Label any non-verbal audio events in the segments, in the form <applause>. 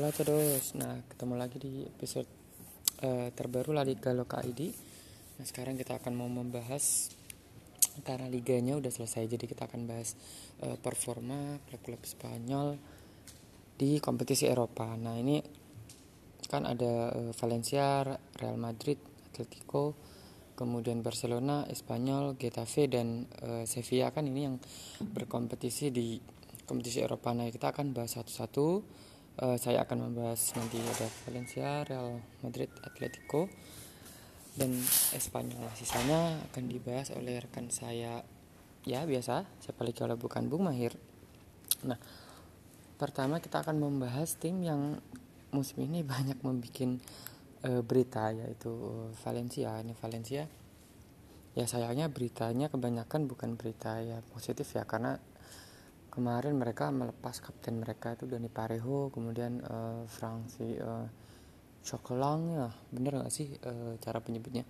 Hola todos, nah ketemu lagi di episode uh, terbaru La Liga Loka ID Nah sekarang kita akan mau membahas Karena liganya udah selesai jadi kita akan bahas uh, performa klub-klub Spanyol Di kompetisi Eropa. Nah ini kan ada uh, Valencia, Real Madrid, Atletico Kemudian Barcelona, Espanyol, Getafe dan uh, Sevilla. Kan ini yang berkompetisi di kompetisi Eropa. Nah kita akan bahas satu-satu uh, saya akan membahas nanti ada Valencia, Real Madrid, Atletico dan Espanyol. Sisanya akan dibahas oleh rekan saya ya biasa, siapa lagi kalau bukan Bung Mahir. Nah, pertama kita akan membahas tim yang musim ini <laughs> banyak membuat uh, berita yaitu Valencia. Ini Valencia ya sayangnya beritanya kebanyakan bukan berita ya positif ya karena kemarin mereka melepas kapten mereka itu Dani Parejo kemudian uh, Franci uh, Chocolang ya bener nggak sih uh, cara penyebutnya?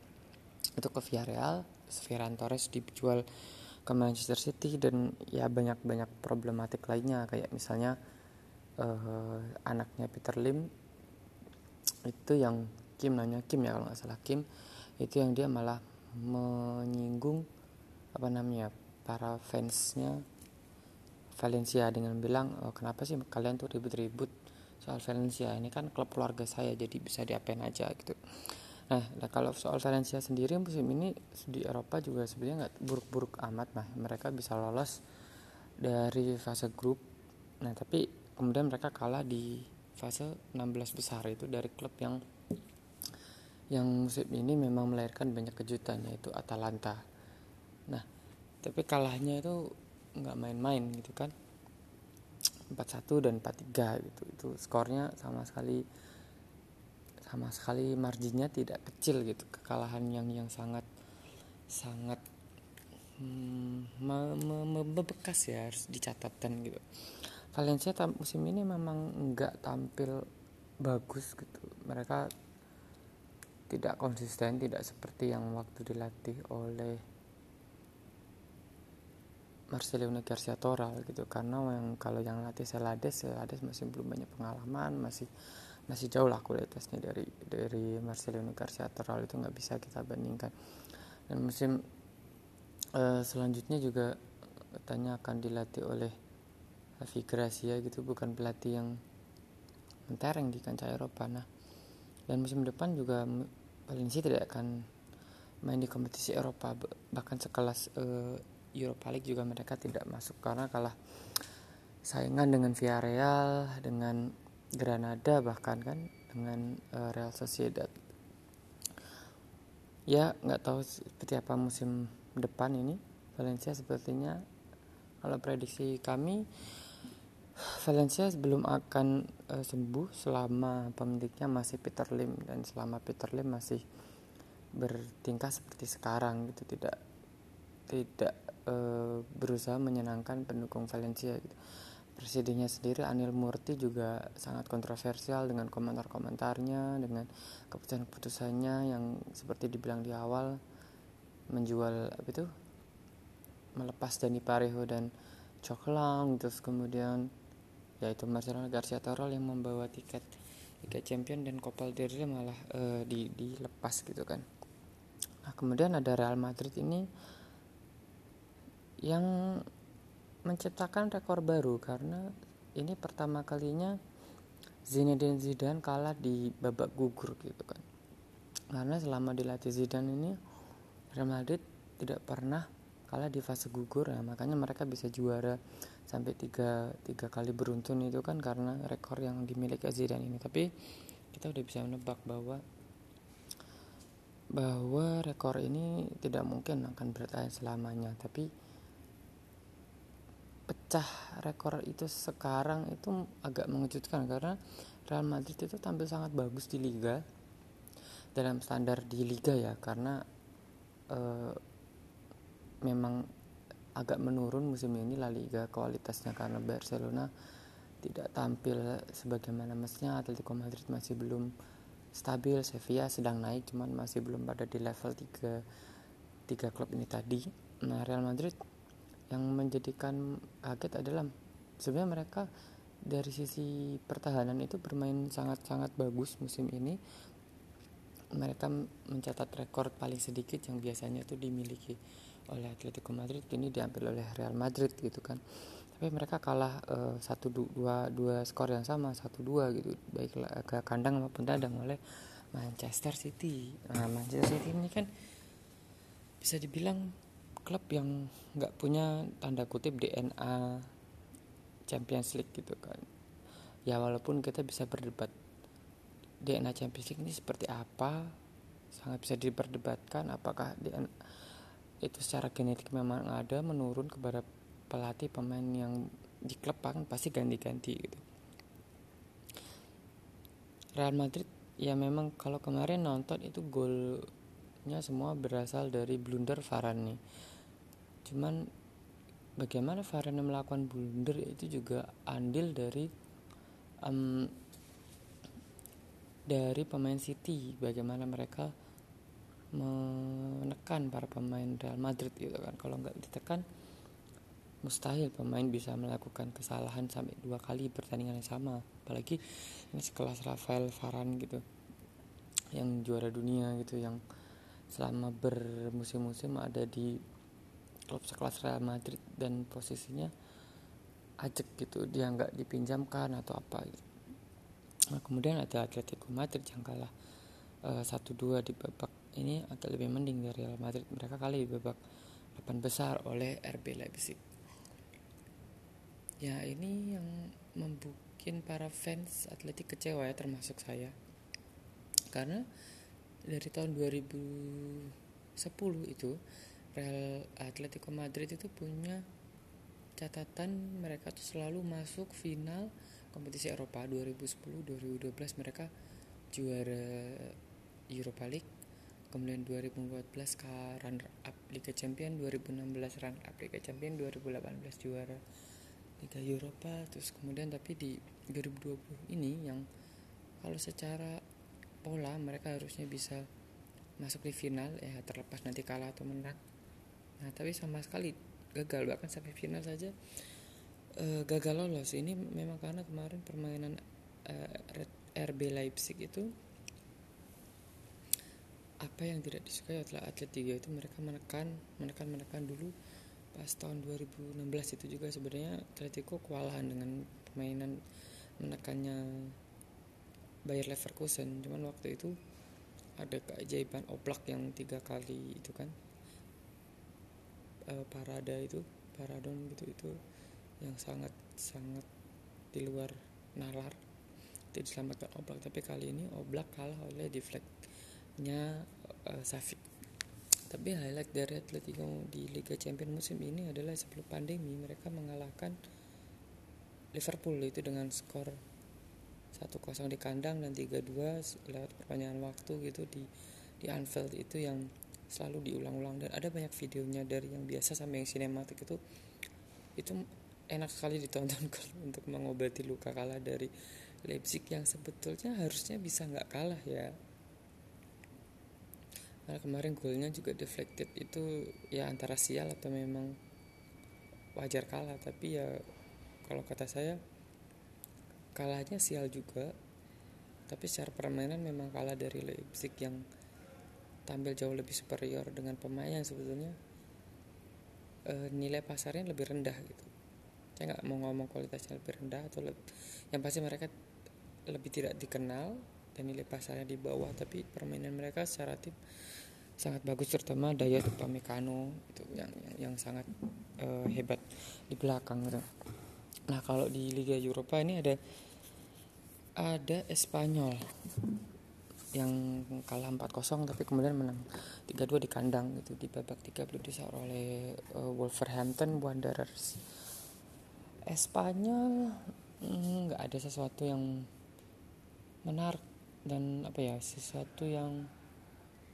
Itu ke Villarreal Ferran Torres dijual ke Manchester City dan ya banyak banyak problematik lainnya kayak misalnya uh, anaknya Peter Lim itu yang Kim nanya Kim ya kalau nggak salah Kim itu yang dia malah menyinggung apa namanya para fansnya Valencia dengan bilang oh, kenapa sih kalian tuh ribut-ribut soal Valencia? Ini kan klub keluarga saya jadi bisa diapain aja gitu. Nah, nah kalau soal Valencia sendiri musim ini di Eropa juga sebenarnya nggak buruk-buruk amat nah mereka bisa lolos dari fase grup. Nah tapi kemudian mereka kalah di fase 16 besar itu dari klub yang yang musim ini memang melahirkan banyak kejutan yaitu Atalanta. Nah tapi kalahnya itu nggak main-main gitu kan. 4-1 dan 4-3 gitu. Itu skornya sama sekali sama sekali marginnya tidak kecil gitu. Kekalahan yang yang sangat sangat hmm, membekas ya harus dicatatkan gitu. Valencia musim ini memang nggak tampil bagus gitu. Mereka tidak konsisten tidak seperti yang waktu dilatih oleh Marcelino Garcia Toral gitu. Karena yang kalau yang latih Selades Selades masih belum banyak pengalaman masih masih jauh lah kualitasnya dari dari Marcelino Garcia Toral itu nggak bisa kita bandingkan. Dan musim uh, selanjutnya juga katanya akan dilatih oleh Javi Gracia gitu. Bukan pelatih yang mentereng di kancah Eropa. Nah dan musim depan juga Valencia tidak akan main di kompetisi Eropa. Bahkan sekelas uh, Europa League juga mereka tidak masuk karena kalah saingan dengan Villarreal, dengan Granada bahkan kan dengan uh, Real Sociedad. Ya nggak tahu seperti apa musim depan ini Valencia sepertinya kalau prediksi kami Valencia belum akan uh, sembuh selama pemiliknya masih Peter Lim dan selama Peter Lim masih bertingkah seperti sekarang gitu tidak tidak e, berusaha menyenangkan pendukung Valencia gitu. Presidennya sendiri Anil Murti juga sangat kontroversial dengan komentar-komentarnya, dengan keputusan-keputusannya yang seperti dibilang di awal menjual apa itu melepas Dani Parejo dan Coklang terus kemudian yaitu Marcelo Garcia Torol yang membawa tiket Liga Champion dan Copa del Rey malah uh, di dilepas gitu kan. Nah, kemudian ada Real Madrid ini yang menciptakan rekor baru karena ini pertama kalinya Zinedine Zidane kalah di babak gugur gitu kan. Karena selama dilatih Zidane ini Real Madrid tidak pernah kalah di fase gugur ya. Makanya mereka bisa juara sampai tiga, tiga kali beruntun itu kan karena rekor yang dimiliki Zidane ini. Tapi kita udah bisa menebak bahwa bahwa rekor ini tidak mungkin akan bertahan selamanya. Tapi pecah rekor itu sekarang itu agak mengejutkan karena Real Madrid itu tampil sangat bagus di liga dalam standar di liga ya karena e, memang agak menurun musim ini La Liga kualitasnya karena Barcelona tidak tampil sebagaimana mestinya Atletico Madrid masih belum stabil Sevilla sedang naik cuman masih belum pada di level 3 tiga klub ini tadi. Nah Real Madrid yang menjadikan kaget adalah sebenarnya mereka dari sisi pertahanan itu bermain sangat-sangat bagus musim ini. Mereka mencatat rekor paling sedikit yang biasanya itu dimiliki oleh Atletico Madrid ini diambil oleh Real Madrid gitu kan. Tapi mereka kalah eh, satu uh, dua dua skor yang sama satu dua gitu. Baik ke kandang maupun tandang oleh Manchester City. Nah Manchester City ini kan bisa dibilang klub yang nggak punya tanda kutip DNA Champions League gitu kan. Ya walaupun kita bisa berdebat DNA Champions League ini seperti apa sangat bisa diperdebatkan apakah DNA itu secara genetik memang ada menurun kepada pelatih pemain yang di klub kan pasti ganti-ganti gitu. Real Madrid ya memang kalau kemarin nonton itu golnya semua berasal dari blunder Varane. nih cuman bagaimana Varane melakukan blunder itu juga andil dari um, dari pemain City. Bagaimana mereka menekan para pemain Real Madrid gitu kan. Kalau nggak ditekan mustahil pemain bisa melakukan kesalahan sampai dua kali pertandingan yang sama. Apalagi ini sekelas Rafael Varane gitu yang juara dunia gitu yang selama bermusim-musim ada di klub sekelas Real Madrid dan posisinya ajek gitu dia nggak dipinjamkan atau apa gitu Nah, kemudian ada Atletico Madrid yang kalah eh, satu dua di babak ini agak lebih mending dari Real Madrid. Mereka kali di babak delapan besar oleh RB Leipzig. Ya ini yang membuat para fans Atletik kecewa ya termasuk saya. Karena dari tahun 2010 itu Real Atletico Madrid itu punya catatan mereka tuh selalu masuk final kompetisi Eropa 2010-2012 mereka juara Europa League. Kemudian 2014 ke runner up Liga Champion 2016 runner up Liga Champion 2018 juara Liga Eropa. Terus kemudian tapi di 2020 ini yang kalau secara pola mereka harusnya bisa masuk di final ya terlepas nanti kalah atau menang nah tapi sama sekali gagal bahkan sampai final saja uh, gagal lolos. Ini memang karena kemarin permainan uh, eh, RB Leipzig itu apa yang tidak disukai oleh atlet tiga itu mereka menekan menekan menekan dulu pas tahun 2016 itu juga. Sebenarnya Atletico kewalahan dengan permainan menekannya Bayer Leverkusen. Cuman waktu itu ada keajaiban oplak yang tiga kali itu kan uh, parada itu paradon gitu itu yang sangat sangat di luar nalar itu diselamatkan Oblak. Tapi kali ini Oblak kalah oleh deflectnya uh, Safik. Tapi highlight dari Atletico di Liga Champions musim ini adalah sebelum pandemi mereka mengalahkan Liverpool itu dengan skor 1-0 di kandang dan 3-2 lewat perpanjangan waktu gitu di di Anfield. Itu yang selalu diulang-ulang. Dan ada banyak videonya dari yang biasa sampai yang sinematik itu. Itu enak sekali ditonton <laughs> untuk mengobati luka kalah dari Leipzig yang sebetulnya harusnya bisa nggak kalah ya. Karena kemarin golnya juga deflected itu ya antara sial atau memang wajar kalah. Tapi ya kalau kata saya kalahnya sial juga. Tapi secara permainan memang kalah dari Leipzig yang tampil jauh lebih superior dengan pemain yang sebetulnya e, nilai pasarnya lebih rendah gitu saya nggak mau ngomong kualitasnya lebih rendah atau lebih, yang pasti mereka lebih tidak dikenal dan nilai pasarnya di bawah tapi permainan mereka secara tim sangat bagus terutama daya Upamecano itu yang yang, sangat uh, hebat di belakang gitu. Nah kalau di Liga Eropa ini ada ada Espanyol yang kalah 4-0 tapi kemudian menang 3-2 di kandang gitu di babak 30 besar oleh uh, Wolverhampton Wanderers. Espanyol hmm, nggak mm, ada sesuatu yang menarik dan apa ya sesuatu yang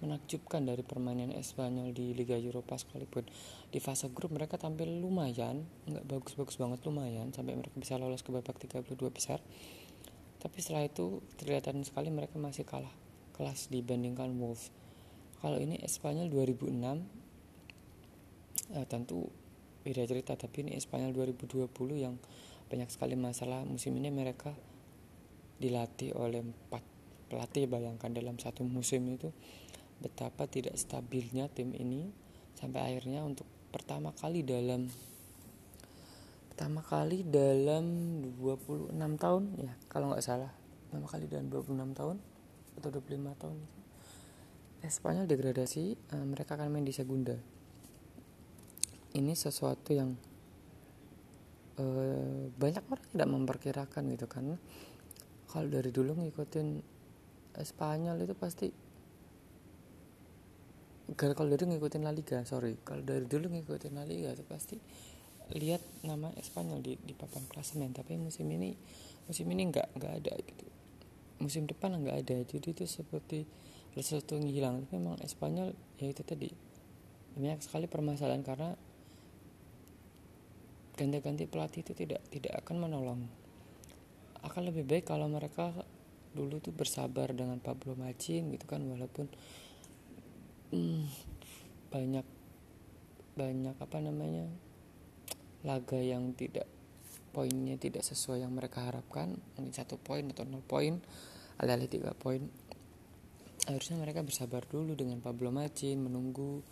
menakjubkan dari permainan Espanyol di Liga Eropa sekalipun. Di fase grup mereka tampil lumayan nggak bagus-bagus banget lumayan sampai mereka bisa lolos ke babak 32 besar. Tapi setelah itu kelihatan sekali mereka masih kalah kelas dibandingkan Wolves kalau ini Espanyol 2006 eh, tentu beda cerita tapi ini Espanyol 2020 yang banyak sekali masalah musim ini mereka dilatih oleh empat pelatih bayangkan dalam satu musim itu betapa tidak stabilnya tim ini sampai akhirnya untuk pertama kali dalam pertama kali dalam 26 tahun ya kalau nggak salah pertama kali dalam 26 tahun atau 25 tahun. Eh, Spanyol degradasi uh, mereka akan main di Segunda. Ini sesuatu yang uh, banyak orang tidak memperkirakan gitu kan kalau dari dulu ngikutin Spanyol itu pasti kalau dari ngikutin La Liga sorry. Kalau dari dulu ngikutin La Liga itu pasti lihat nama Spanyol di di papan klasemen. Tapi musim ini musim ini nggak nggak ada gitu musim depan nggak ada. Jadi itu seperti sesuatu hilang tapi memang Espanyol ya itu tadi banyak sekali permasalahan karena ganti-ganti pelatih itu tidak tidak akan menolong. Akan lebih baik kalau mereka dulu tuh bersabar dengan Pablo Machin gitu kan walaupun hmm, banyak banyak apa namanya laga yang tidak poinnya tidak sesuai yang mereka harapkan mungkin satu poin atau nol poin alih-alih tiga poin harusnya mereka bersabar dulu dengan Pablo Macin menunggu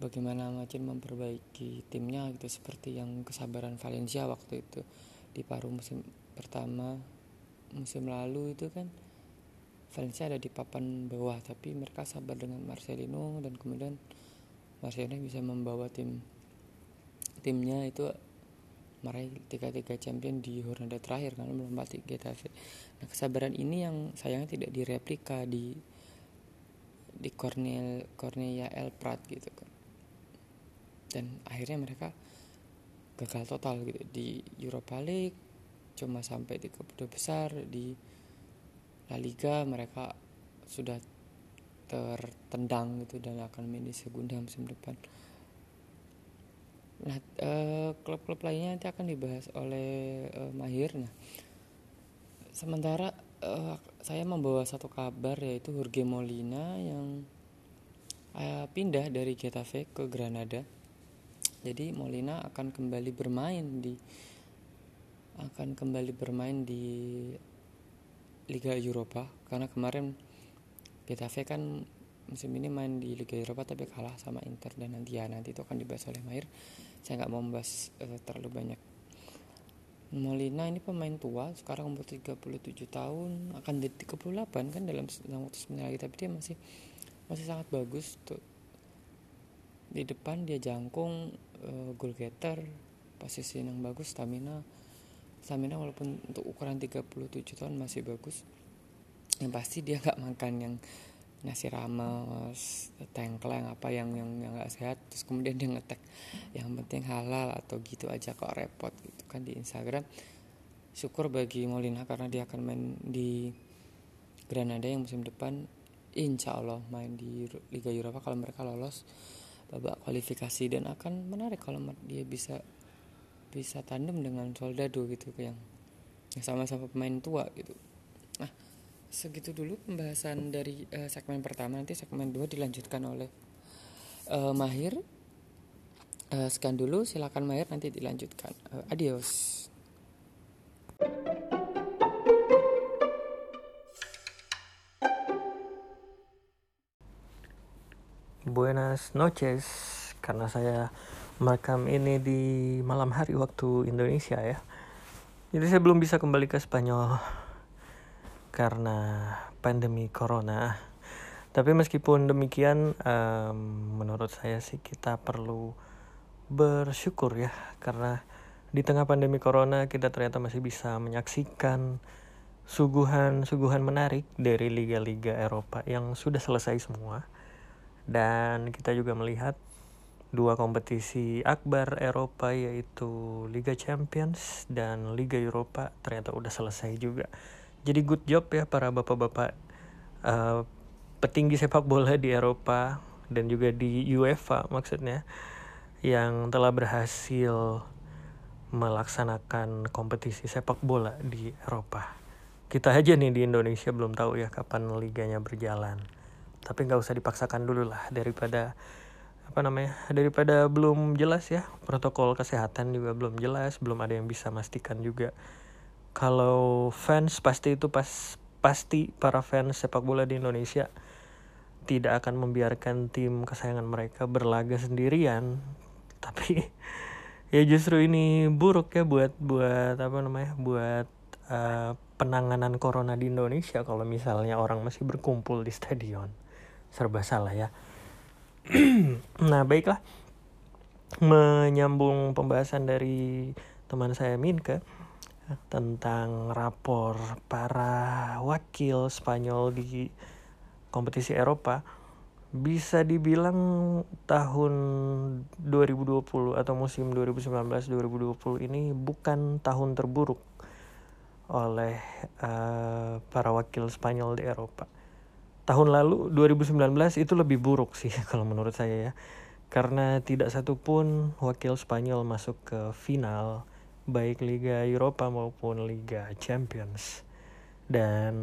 bagaimana Macin memperbaiki timnya gitu seperti yang kesabaran Valencia waktu itu di paruh musim pertama musim lalu itu kan Valencia ada di papan bawah tapi mereka sabar dengan Marcelino dan kemudian Marcelino bisa membawa tim timnya itu meraih tiga-tiga champion di Hornada terakhir karena melempati Getafe. Nah kesabaran ini yang sayangnya tidak direplika di di Cornel Cornelia El Prat gitu kan. Dan akhirnya mereka gagal total gitu di Europa League cuma sampai di kedua besar di La Liga mereka sudah tertendang gitu dan akan main di Segunda musim depan. Nah, uh, klub-klub lainnya nanti akan dibahas oleh uh, Mahir. Nah, sementara uh, saya membawa satu kabar yaitu Jorge Molina yang uh, pindah dari Getafe ke Granada. Jadi Molina akan kembali bermain di akan kembali bermain di Liga Eropa karena kemarin Getafe kan musim ini main di Liga Eropa tapi kalah sama Inter dan nanti ya nanti itu akan dibahas oleh Mahir saya nggak mau membahas uh, terlalu banyak. Molina ini pemain tua sekarang umur 37 tahun akan jadi 38 kan dalam, dalam waktu sebentar lagi tapi dia masih masih sangat bagus tuh. Di depan dia jangkung uh, goal getter posisi yang bagus stamina. Stamina walaupun untuk ukuran 37 tahun masih bagus. Yang pasti dia nggak makan yang nasi rames tengkleng apa yang yang yang nggak sehat terus kemudian dia ngetek yang penting halal atau gitu aja kok repot gitu kan di Instagram. Syukur bagi Molina karena dia akan main di Granada yang musim depan. Insya Allah main di Liga Eropa kalau mereka lolos babak kualifikasi. Dan akan menarik kalau dia bisa bisa tandem dengan Soldado gitu yang sama-sama pemain tua gitu segitu dulu pembahasan dari uh, segmen pertama nanti segmen dua dilanjutkan oleh uh, Mahir. Uh, sekian dulu silakan Mahir nanti dilanjutkan. Uh, adios. Buenas noches karena saya merekam ini di malam hari waktu Indonesia ya. Jadi saya belum bisa kembali ke Spanyol karena pandemi corona. Tapi meskipun demikian, um, menurut saya sih kita perlu bersyukur ya karena di tengah pandemi corona kita ternyata masih bisa menyaksikan suguhan-suguhan menarik dari liga-liga Eropa yang sudah selesai semua. Dan kita juga melihat dua kompetisi akbar Eropa yaitu Liga Champions dan Liga Eropa ternyata udah selesai juga jadi good job ya para bapak-bapak uh, petinggi sepak bola di Eropa dan juga di UEFA maksudnya yang telah berhasil melaksanakan kompetisi sepak bola di Eropa. Kita aja nih di Indonesia belum tahu ya kapan liganya berjalan. Tapi nggak usah dipaksakan dulu lah daripada apa namanya daripada belum jelas ya protokol kesehatan juga belum jelas belum ada yang bisa memastikan juga kalau fans pasti itu pas pasti para fans sepak bola di Indonesia tidak akan membiarkan tim kesayangan mereka berlaga sendirian. <laughs> Tapi ya justru ini buruk ya buat buat apa namanya buat uh, penanganan corona di Indonesia kalau misalnya orang masih berkumpul di stadion. Serba salah ya. <clears throat> Nah baiklah. Menyambung pembahasan dari teman saya Minke tentang rapor para wakil Spanyol di kompetisi Eropa bisa dibilang tahun 2020 atau musim 2019-2020 ini bukan tahun terburuk oleh uh, para wakil Spanyol di Eropa. Tahun lalu 2019 itu lebih buruk sih <laughs> kalau menurut saya ya. Karena tidak satupun wakil Spanyol masuk ke final baik Liga Eropa maupun Liga Champions. Dan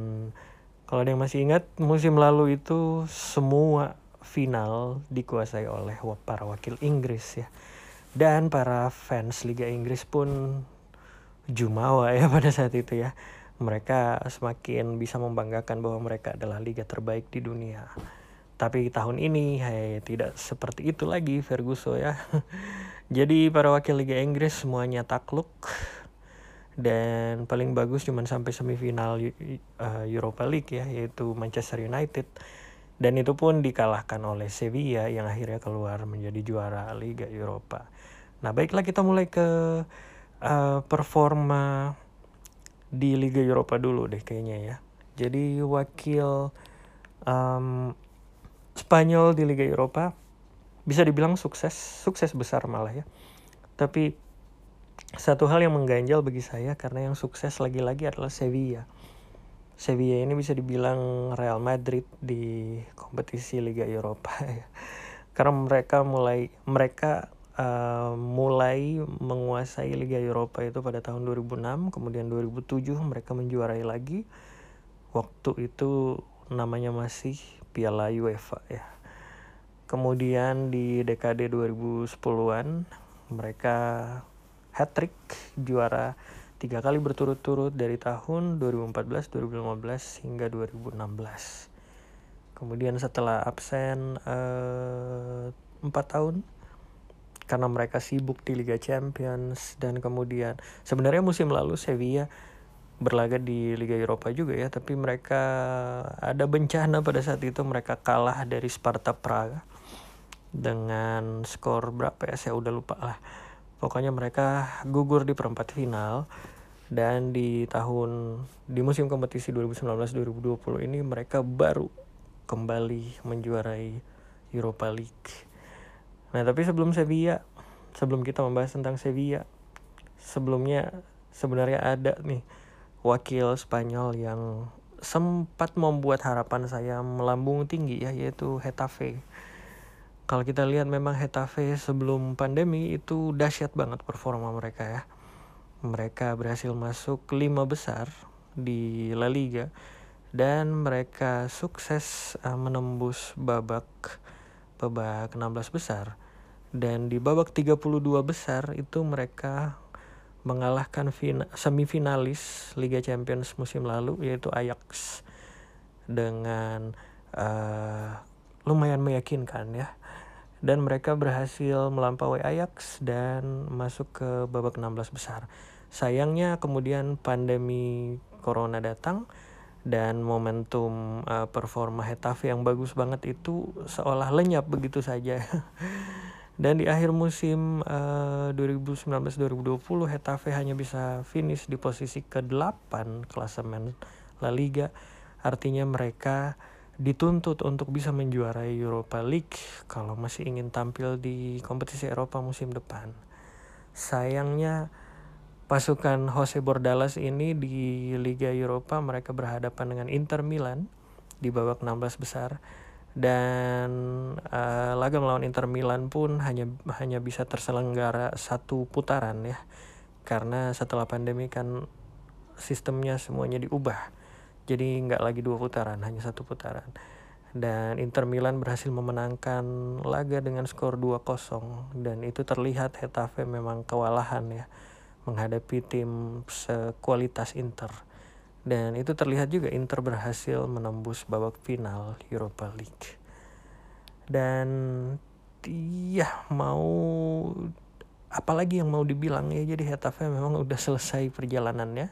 kalau ada yang masih ingat musim lalu itu semua final dikuasai oleh para wakil Inggris ya. Dan para fans Liga Inggris pun jumawa ya <laughs> pada saat itu ya. Mereka semakin bisa membanggakan bahwa mereka adalah liga terbaik di dunia. Tapi tahun ini hey, tidak seperti itu lagi Ferguson ya. <laughs> Jadi para wakil Liga Inggris semuanya takluk dan paling bagus cuma sampai semifinal uh, Europa League ya yaitu Manchester United dan itu pun dikalahkan oleh Sevilla yang akhirnya keluar menjadi juara Liga Eropa. Nah baiklah kita mulai ke uh, performa di Liga Eropa dulu deh kayaknya ya. Jadi wakil um, Spanyol di Liga Eropa bisa dibilang sukses, sukses besar malah ya. Tapi satu hal yang mengganjal bagi saya karena yang sukses lagi-lagi adalah Sevilla. Sevilla ini bisa dibilang Real Madrid di kompetisi Liga Eropa <laughs> ya. Karena mereka mulai mereka uh, mulai menguasai Liga Eropa itu pada tahun 2006, kemudian 2007 mereka menjuarai lagi. Waktu itu namanya masih Piala UEFA ya. Kemudian di dekade 2010-an mereka hat-trick juara tiga kali berturut-turut dari tahun 2014, 2015 hingga 2016. Kemudian setelah absen eh, empat uh, tahun karena mereka sibuk di Liga Champions dan kemudian sebenarnya musim lalu Sevilla berlaga di Liga Eropa juga ya tapi mereka ada bencana pada saat itu mereka kalah dari Sparta Praga dengan skor berapa ya? Saya udah lupa lah. Pokoknya mereka gugur di perempat final dan di tahun di musim kompetisi 2019-2020 ini mereka baru kembali menjuarai Europa League. Nah tapi sebelum Sevilla, sebelum kita membahas tentang Sevilla, sebelumnya sebenarnya ada nih wakil Spanyol yang sempat membuat harapan saya melambung tinggi ya yaitu Hetafe. Kalau kita lihat memang Hetafe sebelum pandemi itu dahsyat banget performa mereka ya. Mereka berhasil masuk lima besar di La Liga dan mereka sukses uh, menembus babak babak 16 besar dan di babak 32 besar itu mereka mengalahkan semifinalis Liga Champions musim lalu yaitu Ajax dengan uh, lumayan meyakinkan ya dan mereka berhasil melampaui Ajax dan masuk ke babak 16 besar. Sayangnya kemudian pandemi corona datang dan momentum uh, performa Hetafe yang bagus banget itu seolah lenyap begitu saja. <laughs> Dan di akhir musim uh, 2019-2020 Hetafe hanya bisa finish di posisi ke-8 klasemen La Liga. Artinya mereka dituntut untuk bisa menjuarai Europa League kalau masih ingin tampil di kompetisi Eropa musim depan. Sayangnya pasukan Jose Bordalas ini di Liga Eropa mereka berhadapan dengan Inter Milan di babak 16 besar dan uh, laga melawan Inter Milan pun hanya hanya bisa terselenggara satu putaran ya. Karena setelah pandemi kan sistemnya semuanya diubah. Jadi nggak lagi dua putaran hanya satu putaran. Dan Inter Milan berhasil memenangkan laga dengan skor 2-0 dan itu terlihat Hetafe memang kewalahan ya menghadapi tim sekualitas Inter dan itu terlihat juga Inter berhasil menembus babak final Europa League. Dan ya mau apalagi yang mau dibilang? Ya jadi Hetafe memang udah selesai perjalanannya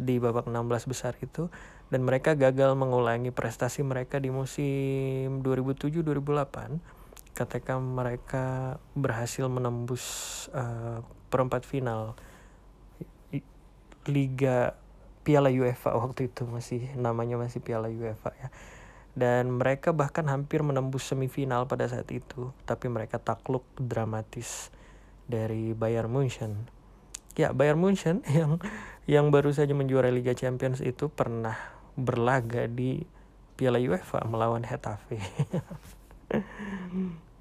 di babak 16 besar itu. Dan mereka gagal mengulangi prestasi mereka di musim 2007-2008 ketika mereka berhasil menembus uh, perempat final Liga Piala UEFA waktu itu masih namanya masih Piala UEFA ya dan mereka bahkan hampir menembus semifinal pada saat itu tapi mereka takluk dramatis dari Bayern Munchen ya Bayern Munchen <laughs> yang yang baru saja menjuarai Liga Champions itu pernah berlaga di Piala UEFA melawan Hetafe. <laughs>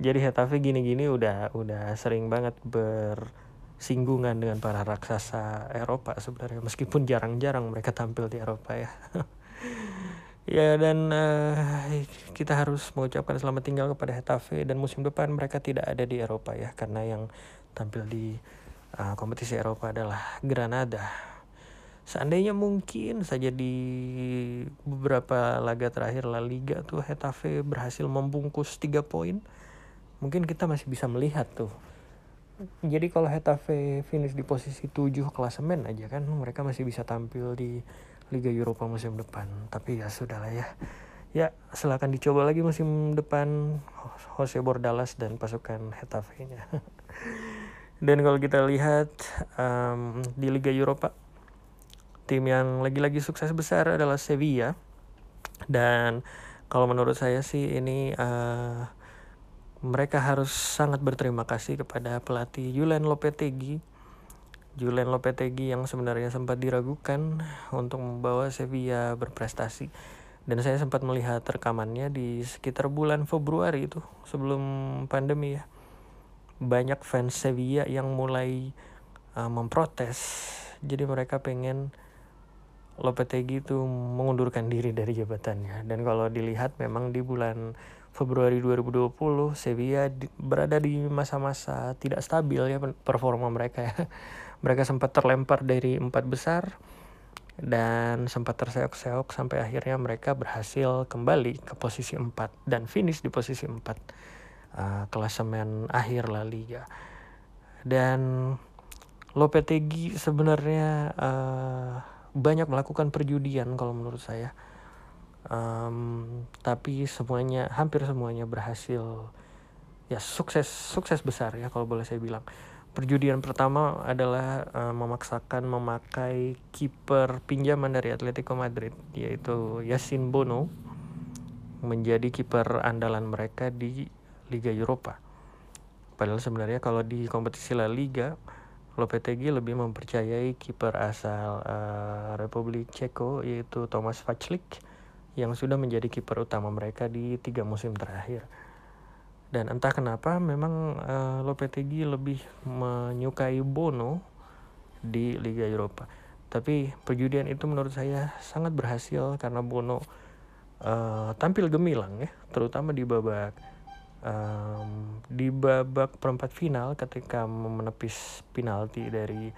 Jadi Hetafe gini-gini udah udah sering banget bersinggungan dengan para raksasa Eropa sebenarnya meskipun jarang-jarang mereka tampil di Eropa ya. <laughs> ya dan uh, kita harus mengucapkan selamat tinggal kepada Hetafe dan musim depan mereka tidak ada di Eropa ya karena yang tampil di uh, kompetisi Eropa adalah Granada seandainya mungkin saja di beberapa laga terakhir La Liga tuh Hetafe berhasil membungkus tiga poin mungkin kita masih bisa melihat tuh jadi kalau Hetafe finish di posisi 7 klasemen aja kan mereka masih bisa tampil di Liga Eropa musim depan. Tapi ya sudahlah ya. Ya silahkan dicoba lagi musim depan Jose Bordalas dan pasukan Hetafe-nya <laughs> dan kalau kita lihat um, di Liga Eropa tim yang lagi-lagi sukses besar adalah Sevilla. Dan kalau menurut saya sih ini uh, mereka harus sangat berterima kasih kepada pelatih Julian Lopetegui. Julian Lopetegui yang sebenarnya sempat diragukan untuk membawa Sevilla berprestasi. Dan saya sempat melihat rekamannya di sekitar bulan Februari itu sebelum pandemi ya. Banyak fans Sevilla yang mulai uh, memprotes. Jadi mereka pengen Lopetegui itu mengundurkan diri dari jabatannya. Dan kalau dilihat memang di bulan Februari 2020 Sevilla berada di masa-masa tidak stabil ya performa mereka ya. <laughs> Mereka sempat terlempar dari empat besar dan sempat terseok-seok sampai akhirnya mereka berhasil kembali ke posisi empat dan finish di posisi empat uh, klasemen akhir La Liga. Dan Lopetegui sebenarnya uh, banyak melakukan perjudian kalau menurut saya um, tapi semuanya hampir semuanya berhasil. Ya sukses sukses besar ya kalau boleh saya bilang. Perjudian pertama adalah uh, memaksakan memakai kiper pinjaman dari Atletico Madrid yaitu Yasin Bono menjadi kiper andalan mereka di Liga Eropa. Padahal sebenarnya kalau di kompetisi La Liga Lopetegui lebih mempercayai kiper asal uh, Republik Ceko yaitu Thomas Vaclik yang sudah menjadi kiper utama mereka di tiga musim terakhir. Dan entah kenapa memang uh, Lopetegui lebih menyukai Bono di Liga Eropa. Tapi perjudian itu menurut saya sangat berhasil karena Bono uh, tampil gemilang ya, terutama di babak um, di babak perempat final ketika menepis penalti dari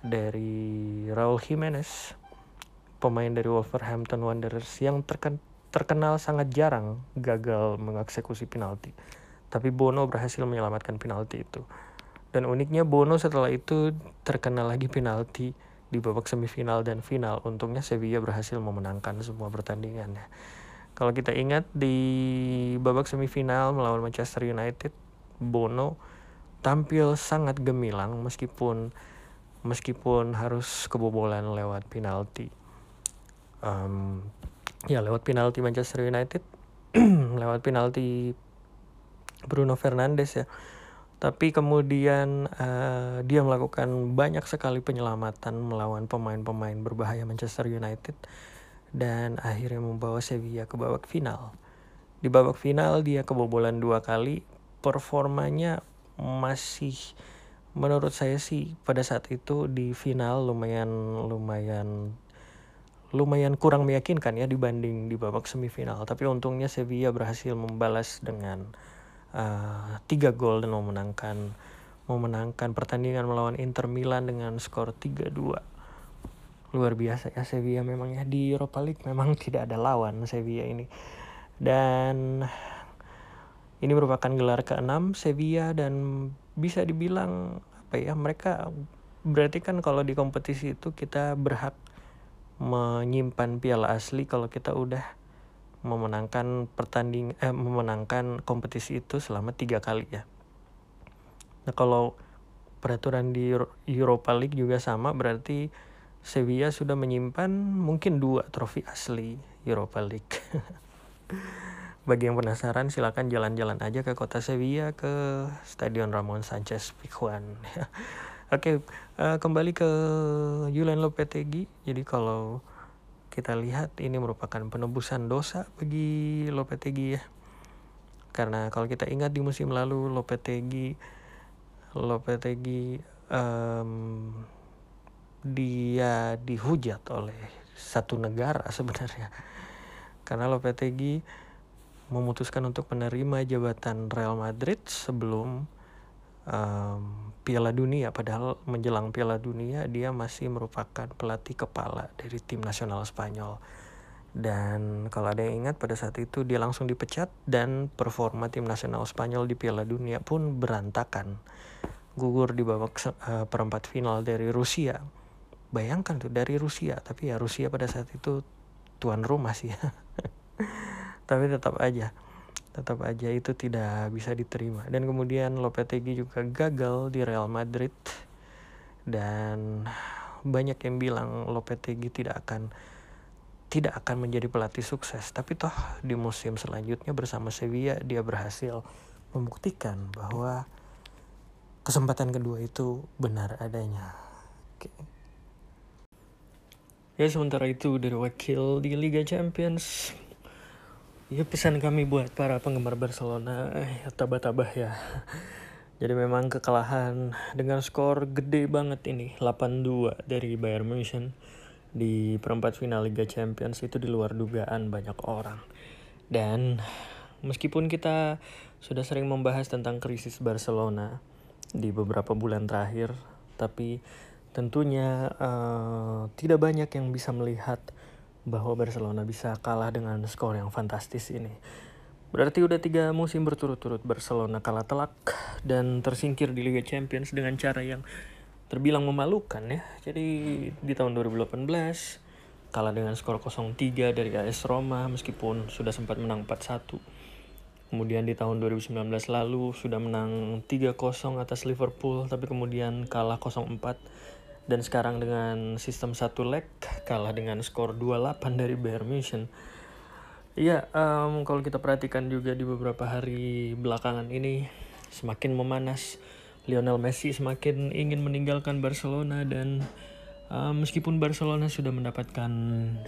dari Raul Jimenez pemain dari Wolverhampton Wanderers yang terken, terkenal sangat jarang gagal mengeksekusi penalti. Tapi Bono berhasil menyelamatkan penalti itu. Dan uniknya Bono setelah itu terkena lagi penalti di babak semifinal dan final. Untungnya Sevilla berhasil memenangkan semua pertandingannya. Kalau kita ingat di babak semifinal melawan Manchester United, Bono tampil sangat gemilang meskipun meskipun harus kebobolan lewat penalti. Um, ya lewat penalti Manchester United, <clears throat> lewat penalti Bruno Fernandes ya. Tapi kemudian uh, dia melakukan banyak sekali penyelamatan melawan pemain-pemain berbahaya Manchester United dan akhirnya membawa Sevilla ke babak final. Di babak final dia kebobolan dua kali, performanya masih menurut saya sih pada saat itu di final lumayan lumayan lumayan kurang meyakinkan ya dibanding di babak semifinal. Tapi untungnya Sevilla berhasil membalas dengan uh, tiga gol dan memenangkan memenangkan pertandingan melawan Inter Milan dengan skor 3-2. Luar biasa ya Sevilla memang ya di Europa League memang <laughs> tidak ada lawan Sevilla ini. Dan ini merupakan gelar ke-6 Sevilla dan bisa dibilang apa ya mereka berarti kan kalau di kompetisi itu kita berhak menyimpan piala asli kalau kita udah memenangkan pertanding eh, memenangkan kompetisi itu selama tiga kali ya. Nah kalau peraturan di Europa League juga sama berarti Sevilla sudah menyimpan mungkin dua trofi asli Europa League. <laughs> Bagi yang penasaran silakan jalan-jalan aja ke kota Sevilla ke Stadion Ramon Sanchez Pizjuan. <laughs> Oke, okay, uh, eh, kembali ke Julian Lopetegui. Jadi kalau kita lihat ini merupakan penebusan dosa bagi Lopetegui ya. Karena kalau kita ingat di musim lalu Lopetegui Lopetegui um, dia dihujat oleh satu negara <laughs> sebenarnya. Karena Lopetegui memutuskan untuk menerima jabatan Real Madrid sebelum um, Piala Dunia padahal menjelang Piala Dunia dia masih merupakan pelatih kepala dari tim nasional Spanyol. Dan kalau ada yang ingat pada saat itu dia langsung dipecat dan performa tim nasional Spanyol di Piala Dunia pun berantakan. Gugur di babak uh, perempat final dari Rusia. Bayangkan tuh dari Rusia. Tapi ya Rusia pada saat itu tuan rumah sih. <laughs> Tapi tetap aja tetap aja itu tidak bisa diterima. Dan kemudian Lopetegui juga gagal di Real Madrid. Dan banyak yang bilang Lopetegui tidak akan tidak akan menjadi pelatih sukses. Tapi toh di musim selanjutnya bersama Sevilla dia berhasil membuktikan bahwa kesempatan kedua itu benar adanya. Oke. ya sementara itu dari wakil di Liga Champions Ya pesan kami buat para penggemar Barcelona eh, tabah-tabah ya. <laughs> Jadi memang kekalahan dengan skor gede banget ini 8-2 dari Bayern Munchen di perempat final Liga Champions itu di luar dugaan banyak orang. Dan meskipun kita sudah sering membahas tentang krisis Barcelona di beberapa bulan terakhir, tapi tentunya uh, tidak banyak yang bisa melihat bahwa Barcelona bisa kalah dengan skor yang fantastis ini. Berarti udah tiga musim berturut-turut Barcelona kalah telak dan tersingkir di Liga Champions dengan cara yang terbilang memalukan ya. Jadi di tahun 2018 kalah dengan skor 0-3 dari AS Roma meskipun sudah sempat menang 4-1. Kemudian di tahun 2019 lalu sudah menang 3-0 atas Liverpool tapi kemudian kalah 0-4 dan sekarang dengan sistem satu leg kalah dengan skor 2-8 dari Bayern Munchen. Iya, um, kalau kita perhatikan juga di beberapa hari belakangan ini semakin memanas. Lionel Messi semakin ingin meninggalkan Barcelona dan um, meskipun Barcelona sudah mendapatkan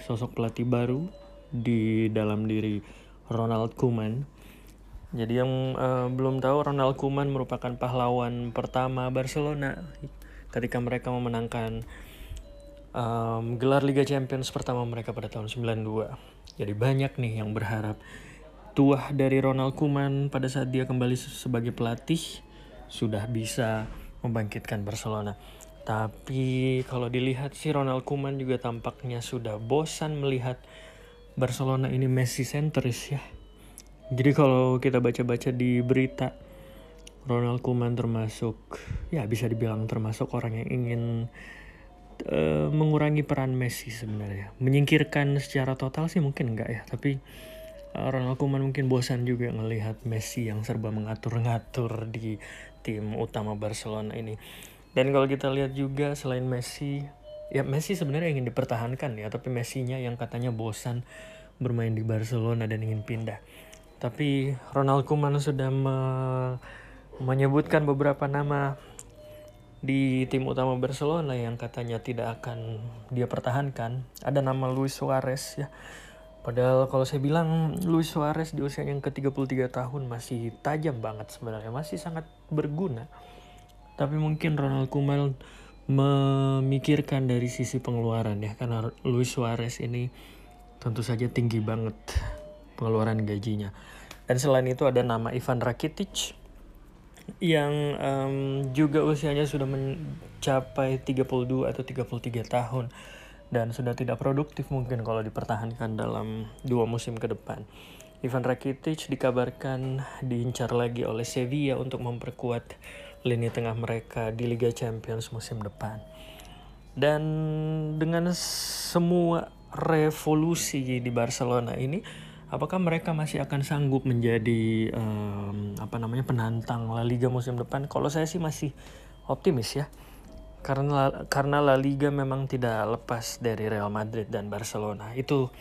sosok pelatih baru di dalam diri Ronald Koeman. Jadi yang uh, belum tahu Ronald Koeman merupakan pahlawan pertama Barcelona ketika mereka memenangkan um, gelar Liga Champions pertama mereka pada tahun 92. Jadi banyak nih yang berharap tuah dari Ronald Koeman pada saat dia kembali sebagai pelatih sudah bisa membangkitkan Barcelona. Tapi kalau dilihat sih Ronald Koeman juga tampaknya sudah bosan melihat Barcelona ini Messi centris ya. Jadi kalau kita baca-baca di berita Ronald Koeman termasuk ya bisa dibilang termasuk orang yang ingin uh, mengurangi peran Messi sebenarnya. Menyingkirkan secara total sih mungkin enggak ya, tapi uh, Ronald Koeman mungkin bosan juga melihat Messi yang serba mengatur-ngatur di tim utama Barcelona ini. Dan kalau kita lihat juga selain Messi, ya Messi sebenarnya ingin dipertahankan ya, tapi Messi-nya yang katanya bosan bermain di Barcelona dan ingin pindah. Tapi Ronald Koeman sudah me menyebutkan beberapa nama di tim utama Barcelona yang katanya tidak akan dia pertahankan. Ada nama Luis Suarez ya. Padahal kalau saya bilang Luis Suarez di usia yang ke-33 tahun masih tajam banget sebenarnya, masih sangat berguna. Tapi mungkin Ronald Koeman memikirkan dari sisi pengeluaran ya karena Luis Suarez ini tentu saja tinggi banget pengeluaran gajinya. Dan selain itu ada nama Ivan Rakitic yang um, juga usianya sudah mencapai 32 atau 33 tahun dan sudah tidak produktif mungkin kalau dipertahankan dalam dua musim ke depan. Ivan Rakitic dikabarkan diincar lagi oleh Sevilla untuk memperkuat lini tengah mereka di Liga Champions musim depan. Dan dengan semua revolusi di Barcelona ini, apakah mereka masih akan sanggup menjadi um, apa namanya penantang La Liga musim depan? Kalau saya sih masih optimis ya. Karena karena La Liga memang tidak lepas dari Real Madrid dan Barcelona. Itu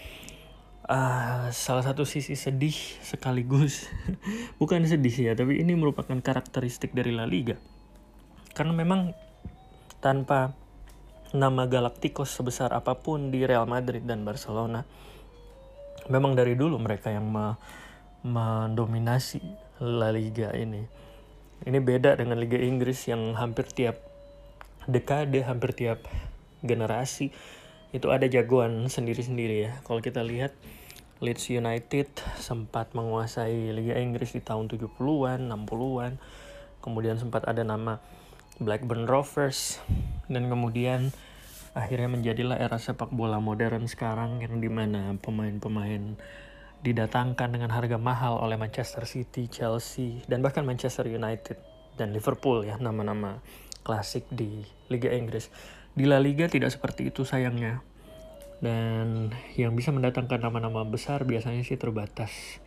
uh, salah satu sisi sedih sekaligus <laughs> bukan sedih ya tapi ini merupakan karakteristik dari La Liga karena memang tanpa nama Galacticos sebesar apa pun di Real Madrid dan Barcelona memang dari dulu mereka yang me mendominasi La Liga ini ini beda dengan Liga Inggris yang hampir tiap dekade hampir tiap generasi itu ada jagoan sendiri-sendiri ya. Kalau kita lihat Leeds United sempat menguasai Liga Inggris di tahun 70-an, 60-an. Kemudian sempat ada nama Blackburn Rovers dan kemudian akhirnya menjadilah era sepak bola modern sekarang yang di mana pemain-pemain didatangkan dengan harga mahal oleh Manchester City, Chelsea, dan bahkan Manchester United dan Liverpool ya nama-nama klasik di Liga Inggris. Di La Liga tidak seperti itu sayangnya. Dan yang bisa mendatangkan nama-nama besar biasanya sih terbatas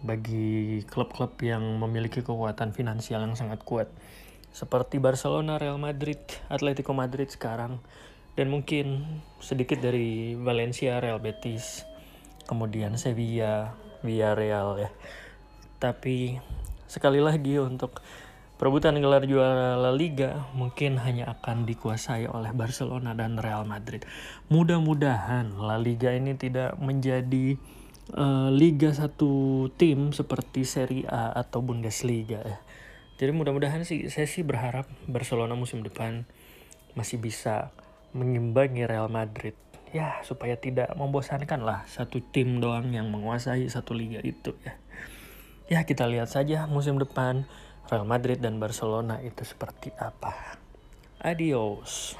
bagi klub-klub yang memiliki kekuatan finansial yang sangat kuat. Seperti Barcelona, Real Madrid, Atletico Madrid sekarang. Dan mungkin sedikit dari Valencia, Real Betis, kemudian Sevilla, Villarreal ya. Tapi sekali lagi untuk Perebutan gelar juara La Liga mungkin hanya akan dikuasai oleh Barcelona dan Real Madrid. Mudah-mudahan La Liga ini tidak menjadi uh, liga satu tim seperti Serie A atau Bundesliga ya. Jadi mudah-mudahan sih saya sih berharap Barcelona musim depan masih bisa mengimbangi Real Madrid. Ya, supaya tidak membosankan lah satu tim doang yang menguasai satu liga itu ya. Ya, kita lihat saja musim depan Real Madrid dan Barcelona itu seperti apa. Adios.